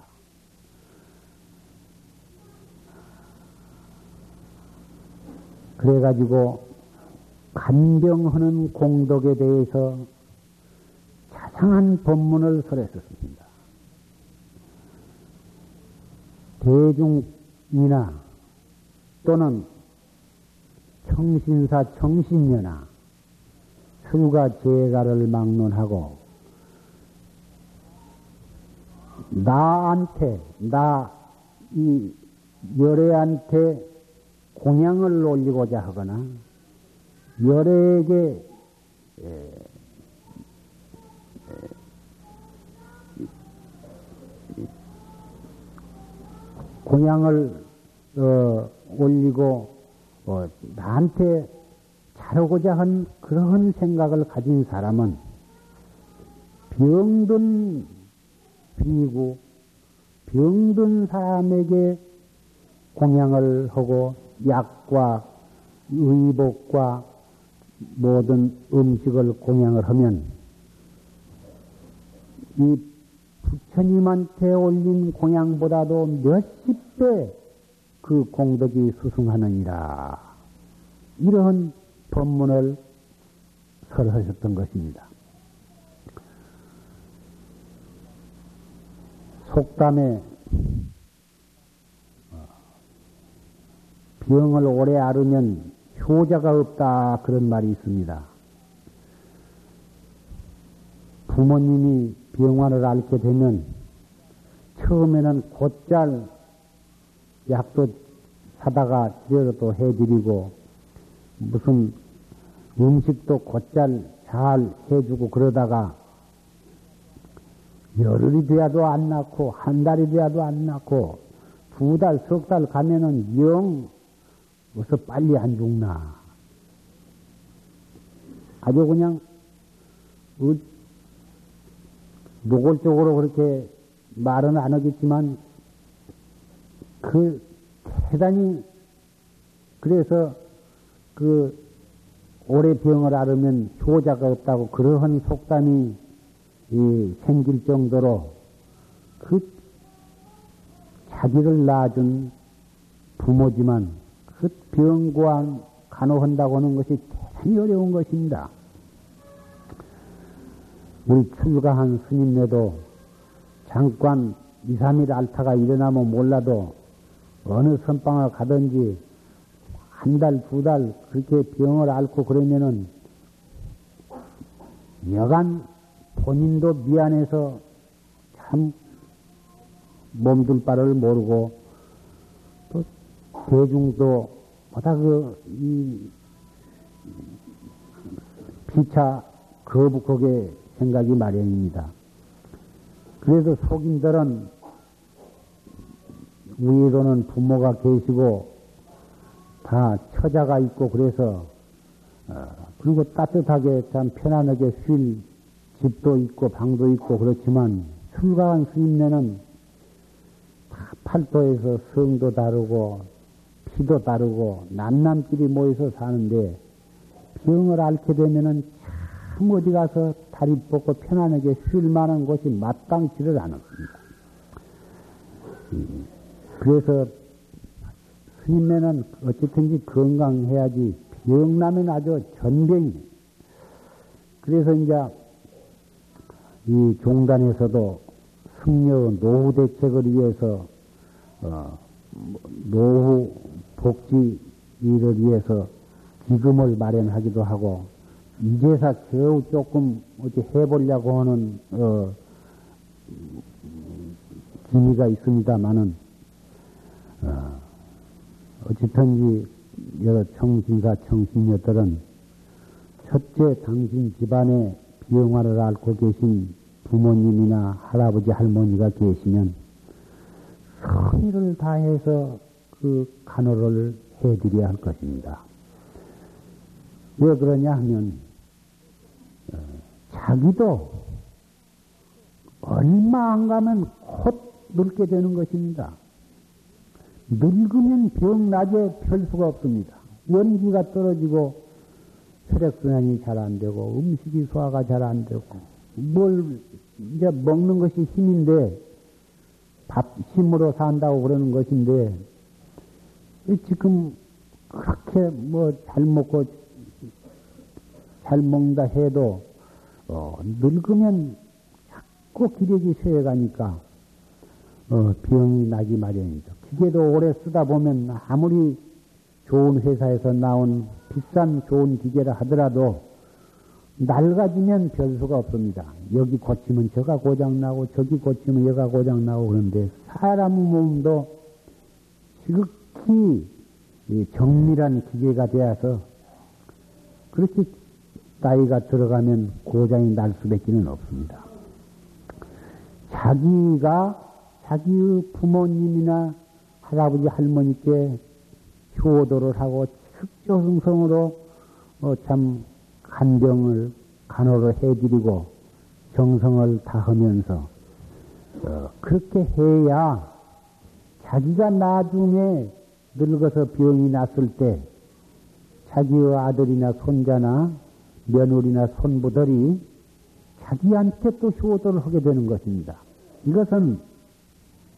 그래가지고 간병하는 공덕에 대해서 자상한 법문을 설했었습니다. 대중이나 또는 청신사 청신녀나 술과 재가를 막론하고 나한테 나 이 열애한테 공양을 올리고자 하거나 열애에게 공양을 어, 올리고 어, 나한테 잘하고자 한 그런 생각을 가진 사람은 병든 비고 병든 사람에게 공양을 하고 약과 의복과 모든 음식을 공양을 하면 이 부처님한테 올린 공양보다도 몇십 배 그 공덕이 수승하느니라. 이러한 법문을 설하셨던 것입니다. 속담에 어, 병을 오래 앓으면 효자가 없다 그런 말이 있습니다. 부모님이 병환을 앓게 되면 처음에는 곧잘 약도 사다가 들여도 해드리고 무슨 음식도 곧잘 잘 해주고 그러다가 열흘이 돼야도 안 낳고 한 달이 돼야도 안 낳고 두 달, 석 달 가면은 영 어서 빨리 안 죽나. 아주 그냥 노골적으로 그렇게 말은 안 하겠지만 그 대단히 그래서 그 오래 병을 앓으면 효자가 없다고 그러한 속담이 생길 정도로 그 자기를 낳아준 부모지만 그 병과 간호한다고 하는 것이 대단히 어려운 것입니다. 우리 출가한 스님네도 잠깐 2, 3일 알타가 일어나면 몰라도 어느 선방을 가든지 한 달, 두 달 그렇게 병을 앓고 그러면은 여간 본인도 미안해서 참 몸둘 바를 모르고 또 대중도 보다 그, 이, 피차 거북하게 생각이 마련입니다. 그래도 속인들은 위로는 부모가 계시고 다 처자가 있고 그래서 어, 그리고 따뜻하게 참 편안하게 쉴 집도 있고 방도 있고 그렇지만 출가한 스님네는 팔도에서 성도 다르고 피도 다르고 난남끼리 모여서 사는데 병을 앓게 되면은 참 어디 가서 다리 뻗고 편안하게 쉴 만한 곳이 마땅치를 않았습니다. 음, 그래서 스님네는 어쨌든지 건강해야지 병나면 아주 전병이. 그래서 이제 이 종단에서도 승려 노후 대책을 위해서 어, 노후 복지 일을 위해서 기금을 마련하기도 하고 이제사 겨우 조금 어찌 해보려고 하는 어, 기미가 있습니다만은 어, 어쨌든지 여러 청신사 청신녀들은 첫째 당신 집안에 비영화를 앓고 계신 부모님이나 할아버지 할머니가 계시면 성의를 다해서 그 간호를 해드려야 할 것입니다. 왜 그러냐 하면 어, 자기도 얼마 안 가면 곧 늙게 되는 것입니다. 늙으면 병나게 펼 수가 없습니다. 연기가 떨어지고 혈액순환이 잘 안 되고 음식이 소화가 잘 안 되고 뭘 이제 먹는 것이 힘인데 밥 힘으로 산다고 그러는 것인데 지금 그렇게 뭐 잘 먹고 잘 먹는다 해도 어, 늙으면 자꾸 기력이 쇠해가니까 어, 병이 나기 마련이죠. 기계도 오래 쓰다 보면 아무리 좋은 회사에서 나온 비싼 좋은 기계라 하더라도 낡아지면 별수가 없습니다. 여기 고치면 저가 고장나고 저기 고치면 여가 고장나고 그런데 사람 몸도 지극 히 정밀한 기계가 되어서 그렇게 나이가 들어가면 고장이 날 수밖에는 없습니다. 자기가 자기의 부모님이나 할아버지 할머니께 효도를 하고 흑조승성으로 어, 참 간병을 간호를 해드리고 정성을 다하면서 어, 그렇게 해야 자기가 나중에 늙어서 병이 났을 때 자기의 아들이나 손자나 며느리나 손부들이 자기한테 또 효도를 하게 되는 것입니다. 이것은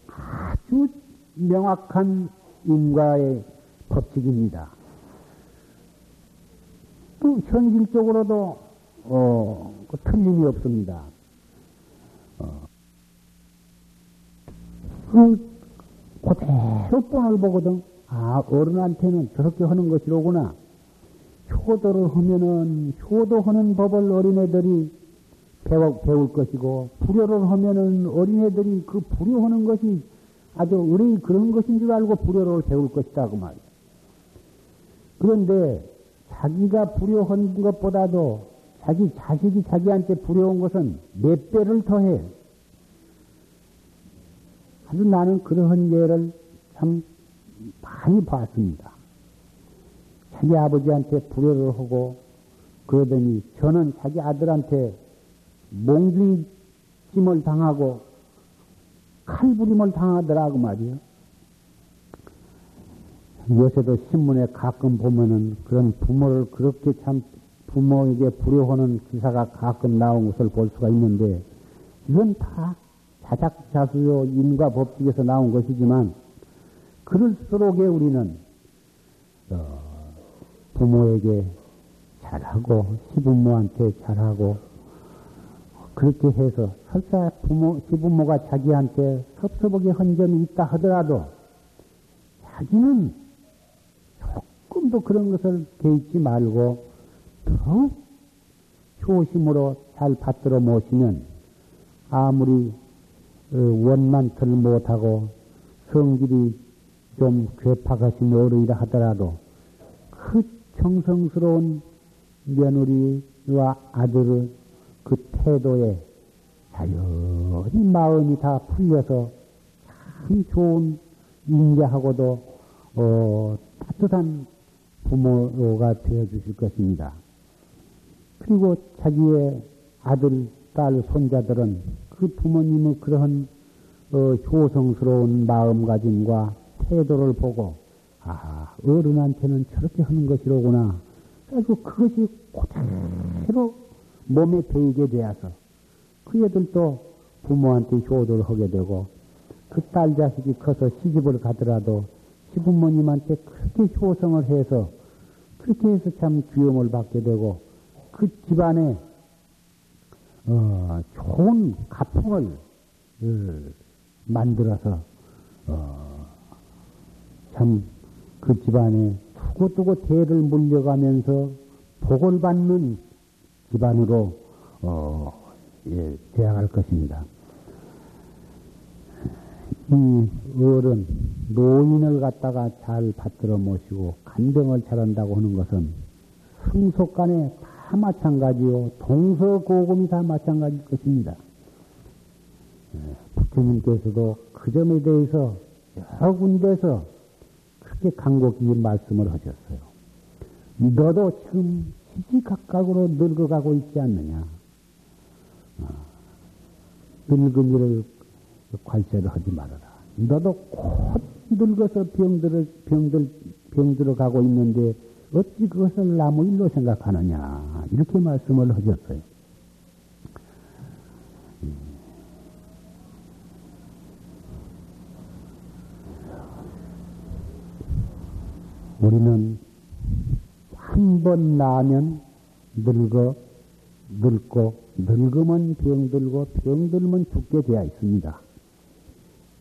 아주 명확한 인과의 법칙입니다. 또 현실적으로도 어, 그 틀림이 없습니다. 어, 그 그대로 뻔을 보거든. 아 어른한테는 저렇게 하는 것이로구나. 효도를 하면은 효도하는 법을 어린애들이 배워, 배울 것이고 불효를 하면은 어린애들이 그 불효하는 것이 아주 우리 그런 것인 줄 알고 불효를 배울 것이다 그 말이야. 그런데 자기가 불효한 것보다도 자기 자식이 자기한테 불효한 것은 몇 배를 더해. 아주 나는 그러한 예를 참 많이 봤습니다. 자기 아버지한테 불효를 하고 그러더니 저는 자기 아들한테 몽둥이찜을 당하고 칼부림을 당하더라고 말이요. 요새도 신문에 가끔 보면은 그런 부모를 그렇게 참 부모에게 불효하는 기사가 가끔 나온 것을 볼 수가 있는데 이건 다 자작자수요 인과 법칙에서 나온 것이지만 그럴수록에 우리는 어, 부모에게 잘하고 시부모한테 잘하고 그렇게 해서 설사 부모 시부모가 자기한테 섭섭하게 한 점이 있다 하더라도 자기는 조금도 그런 것을 개의치 말고 더 효심으로 잘 받들어 모시면 아무리 어, 원만틀 못하고 성질이 좀 괴팍하신 어른이라 하더라도 그 정성스러운 며느리와 아들의 그 태도에 자연히 마음이 다 풀려서 참 좋은 인자하고도 어, 따뜻한 부모가 되어 주실 것입니다. 그리고 자기의 아들, 딸, 손자들은 그 부모님의 그러한 어, 효성스러운 마음가짐과 태도를 보고 아 어른한테는 저렇게 하는 것이로구나. 그래서 그것이 그대로 몸에 배이게 되어서 그 애들도 부모한테 효도를 하게 되고 그 딸 자식이 커서 시집을 가더라도 시부모님한테 그렇게 효성을 해서 그렇게 해서 참 귀염을 받게 되고 그 집안에 어, 좋은 가풍을 어, 만들어서 어, 참 그 집안에 두고두고 대를 물려가면서 복을 받는 집안으로 어, 예, 되어갈 것입니다. 이 어른, 노인을 갖다가 잘 받들어 모시고 간병을 잘한다고 하는 것은 승속간에 다 마찬가지요. 동서고금이 다 마찬가지일 것입니다. 예, 부처님께서도 그 점에 대해서 여러 군데서 그렇게 간곡히 말씀을 하셨어요. 너도 지금 시시각각으로 늙어가고 있지 않느냐. 어, 늙은이를 관세를 하지 말아라. 너도 곧 늙어서 병들을, 병들, 병들어 가고 있는데 어찌 그것을 나무 일로 생각하느냐. 이렇게 말씀을 하셨어요. 우리는 한 번 나면 늙어, 늙고, 늙으면 병들고, 병들면 죽게 되어 있습니다.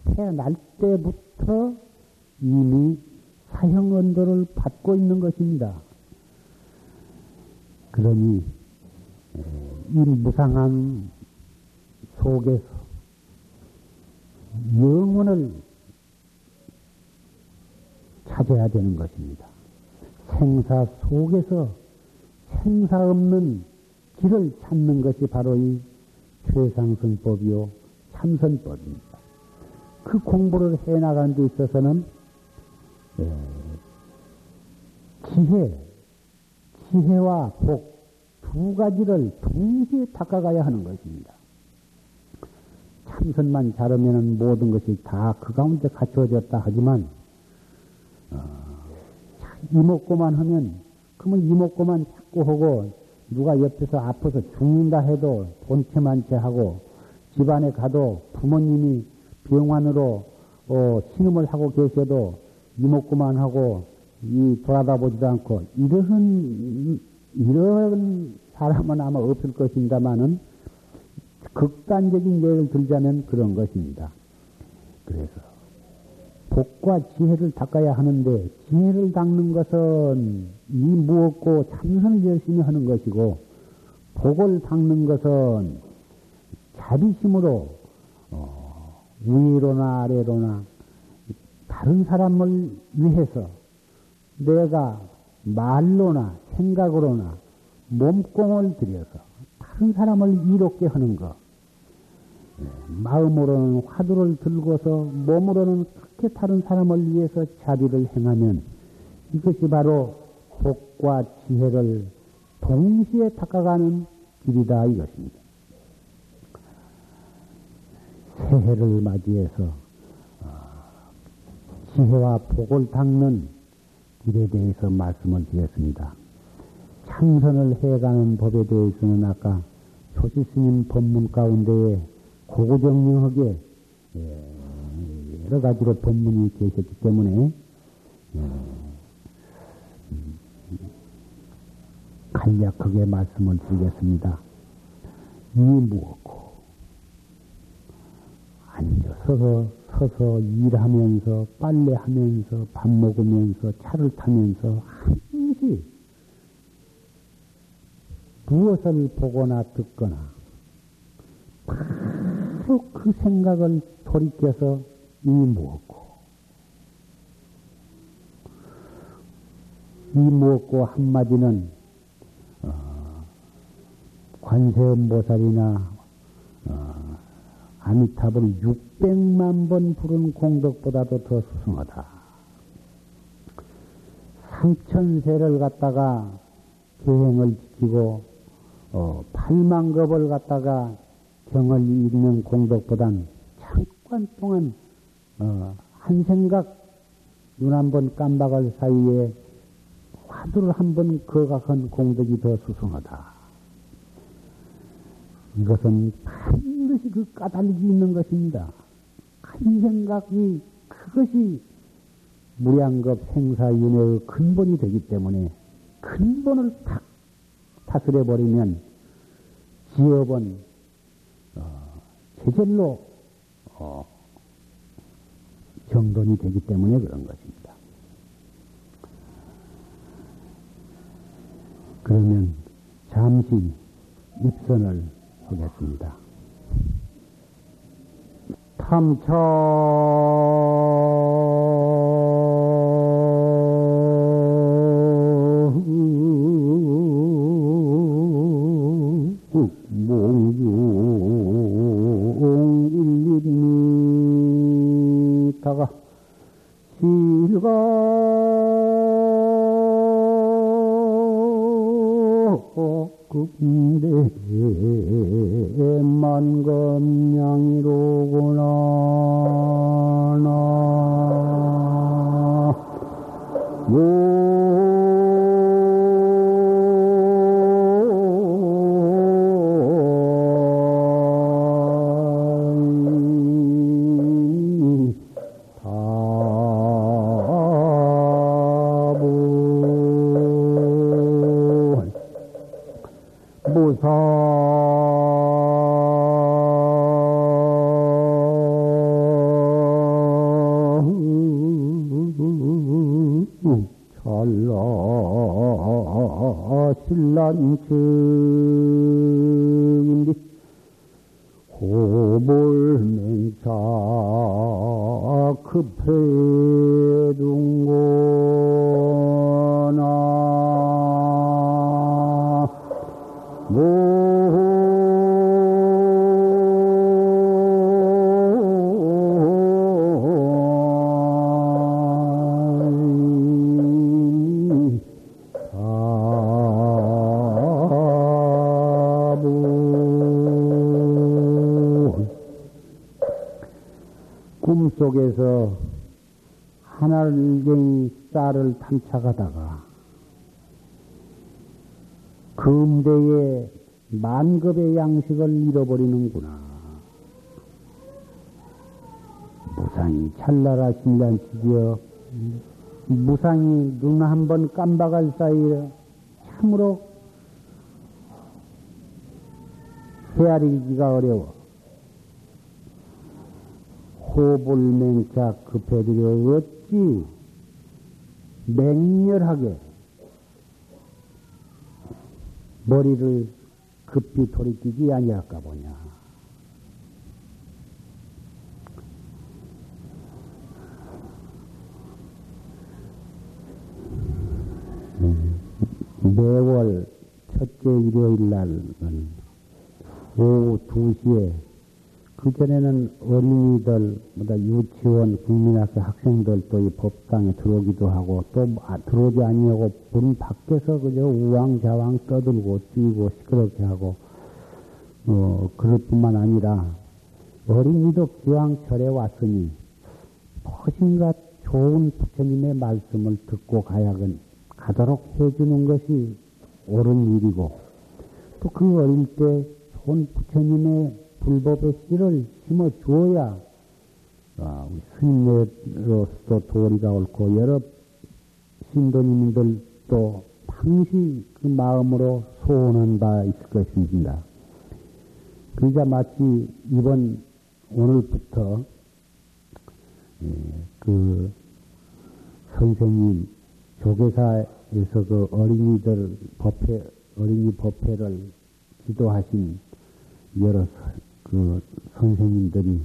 태어날 때부터 이미 사형 언도를 받고 있는 것입니다. 그러니 이 무상한 속에서 영혼을 찾아야 되는 것입니다. 생사 속에서 생사 없는 길을 찾는 것이 바로 이 최상승법이요 참선법입니다. 그 공부를 해 나가는 데 있어서는 예, 지혜, 지혜와 복 두 가지를 동시에 닦아가야 하는 것입니다. 참선만 잘하면 모든 것이 다 그 가운데 갖추어졌다 하지만 어, 이목구만 하면 그러면 이목구만 자꾸 하고 누가 옆에서 아파서 죽는다 해도 본체만 채 하고 집안에 가도 부모님이 병환으로 어, 신음을 하고 계셔도 이목구만 하고 이 돌아다 보지도 않고 이런 이런 사람은 아마 없을 것입니다만은 극단적인 예를 들자면 그런 것입니다. 그래서 복과 지혜를 닦아야 하는데 지혜를 닦는 것은 이 무엇고 참선을 열심히 하는 것이고 복을 닦는 것은 자비심으로 어, 위로나 아래로나 다른 사람을 위해서 내가 말로나 생각으로나 몸공을 들여서 다른 사람을 이롭게 하는 것. 예, 마음으로는 화두를 들고서 몸으로는 그렇게 다른 사람을 위해서 자비를 행하면 이것이 바로 복과 지혜를 동시에 닦아가는 길이다 이것입니다. 새해를 맞이해서 어, 지혜와 복을 닦는 길에 대해서 말씀을 드렸습니다. 창선을 해가는 법에 대해서는 아까 조지스님 법문 가운데에 고고정명하게 예, 여러 가지로 법문이 계셨기 때문에 예, 간략하게 말씀을 드리겠습니다. 이 무엇고 앉아서 서서 일하면서 빨래하면서 밥 먹으면서 차를 타면서 한시 무엇을 보거나 듣거나 바로 그 생각을 돌이켜서 이 무엇고 이 무엇고 한마디는 어, 관세음보살이나 어, 아미타불 600만 번 부른 공덕보다도 더 수승하다. 삼천세를 갖다가 계행을 지키고 어, 8만 겁을 갖다가 경을 읽는 공덕보단 잠깐 동안 어, 한 생각 눈 한 번 깜박할 사이에 화두를 한 번 거각한 공덕이 더 수승하다. 이것은 반드시 그 까닭이 있는 것입니다. 한 생각이 그것이 무량겁 생사윤회의 근본이 되기 때문에 근본을 탁 다스려 버리면 지업은 어, 제절로 어, 정돈이 되기 때문에 그런 것입니다. 그러면 잠시 입선을 하겠습니다. 탐차 실가 극대 만검량 쌀을 탐착하다가 금대에 만급의 양식을 잃어버리는구나. 무상이 찰나라 신란치지어 무상이 눈 한 번 깜박할 사이에 참으로 헤아리기가 어려워. 호불맹자 급해들여 어찌 맹렬하게 머리를 급히 돌이키지 아니할까 보냐. 매월 첫째 일요일 날은 오후 2시에 그전에는 어린이들, 유치원, 국민학교 학생들도 이 법당에 들어오기도 하고, 또 아, 들어오지 아니하고, 문 밖에서 그저 우왕좌왕 떠들고, 뛰고, 시끄럽게 하고, 어, 그럴 뿐만 아니라, 어린이도 기왕 절에 왔으니, 무엇인가 좋은 부처님의 말씀을 듣고 가야건, 가도록 해주는 것이 옳은 일이고, 또 그 어릴 때 좋은 부처님의 불법의 씨를 심어 주어야 아, 스님으로서 도리가 옳고 여러 신도님들도 항시 그 마음으로 소원한 바 있을 것입니다. 그러자 마치 이번 오늘부터 예, 그 선생님 조계사에서 그 어린이들 법회 어린이 법회를 기도하신 여러 그 선생님들이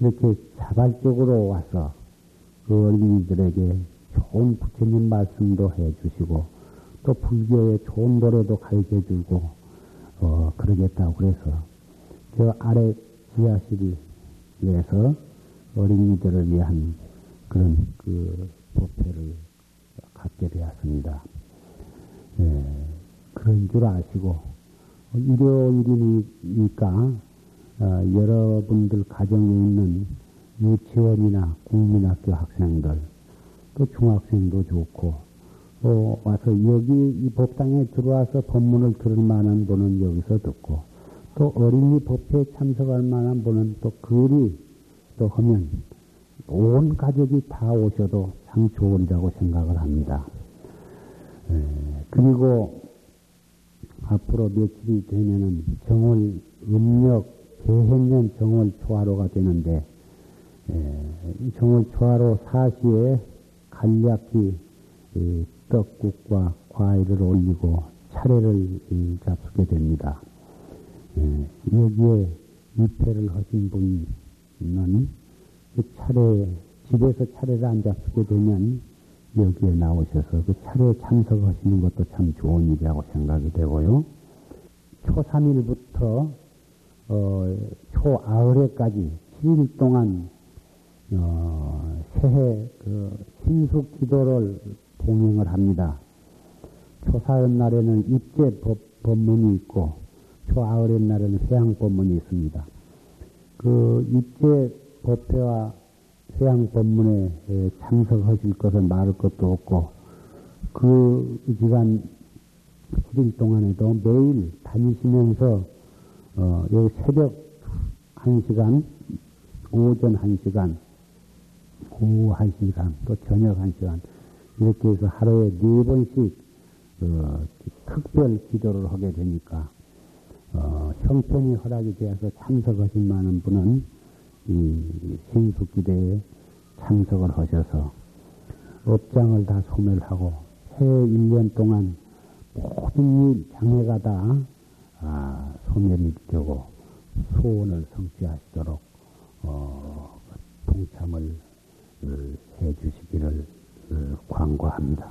이렇게 자발적으로 와서 그 어린이들에게 좋은 부처님 말씀도 해 주시고 또 불교의 좋은 노래도 가르쳐 주고 어 그러겠다고 그래서 저 아래 지하실에서 어린이들을 위한 그런 그 법회를 갖게 되었습니다. 예, 그런 줄 아시고 일요일이니까 어, 여러분들 가정에 있는 유치원이나 국민학교 학생들, 또 중학생도 좋고, 어, 와서 여기 이 법당에 들어와서 법문을 들을 만한 분은 여기서 듣고, 또 어린이 법회에 참석할 만한 분은 또 글이 또 하면 온 가족이 다 오셔도 참 좋으리라고 생각을 합니다. 에, 그리고 앞으로 며칠이 되면은 정월 음력 개행년 정월 초하루가 되는데 에, 정월 초하루 사시에 간략히 이, 떡국과 과일을 올리고 차례를 이, 잡수게 됩니다. 에, 여기에 입회를 하신 분은 그 차례 집에서 차례를 안 잡수게 되면 여기에 나오셔서 그 차례에 참석하시는 것도 참 좋은 일이라고 생각이 되고요. 초 3일부터 어, 초 아흘에까지 7일 동안 어, 새해 그 신숙 기도를 봉행을 합니다. 초사흘 날에는 입제 법, 법문이 있고 초아흘의 날에는 회양 법문이 있습니다. 그 입제 법회와 회양 법문에 참석하실 것은 말할 것도 없고 그 기간 7일 동안에도 매일 다니시면서 어, 여기 새벽 1시간, 오전 1시간, 오후 1시간, 또 저녁 1시간, 이렇게 해서 하루에 네 번씩, 어, 특별 기도를 하게 되니까, 어, 형편이 허락이 되어서 참석하신 많은 분은 이 신수기대에 참석을 하셔서 업장을 다 소멸하고 새 1년 동안 모든 일, 장애가 다, 아, 소멸이 되고 소원을 성취하시도록 어, 동참을 어, 해 주시기를 어, 광고합니다.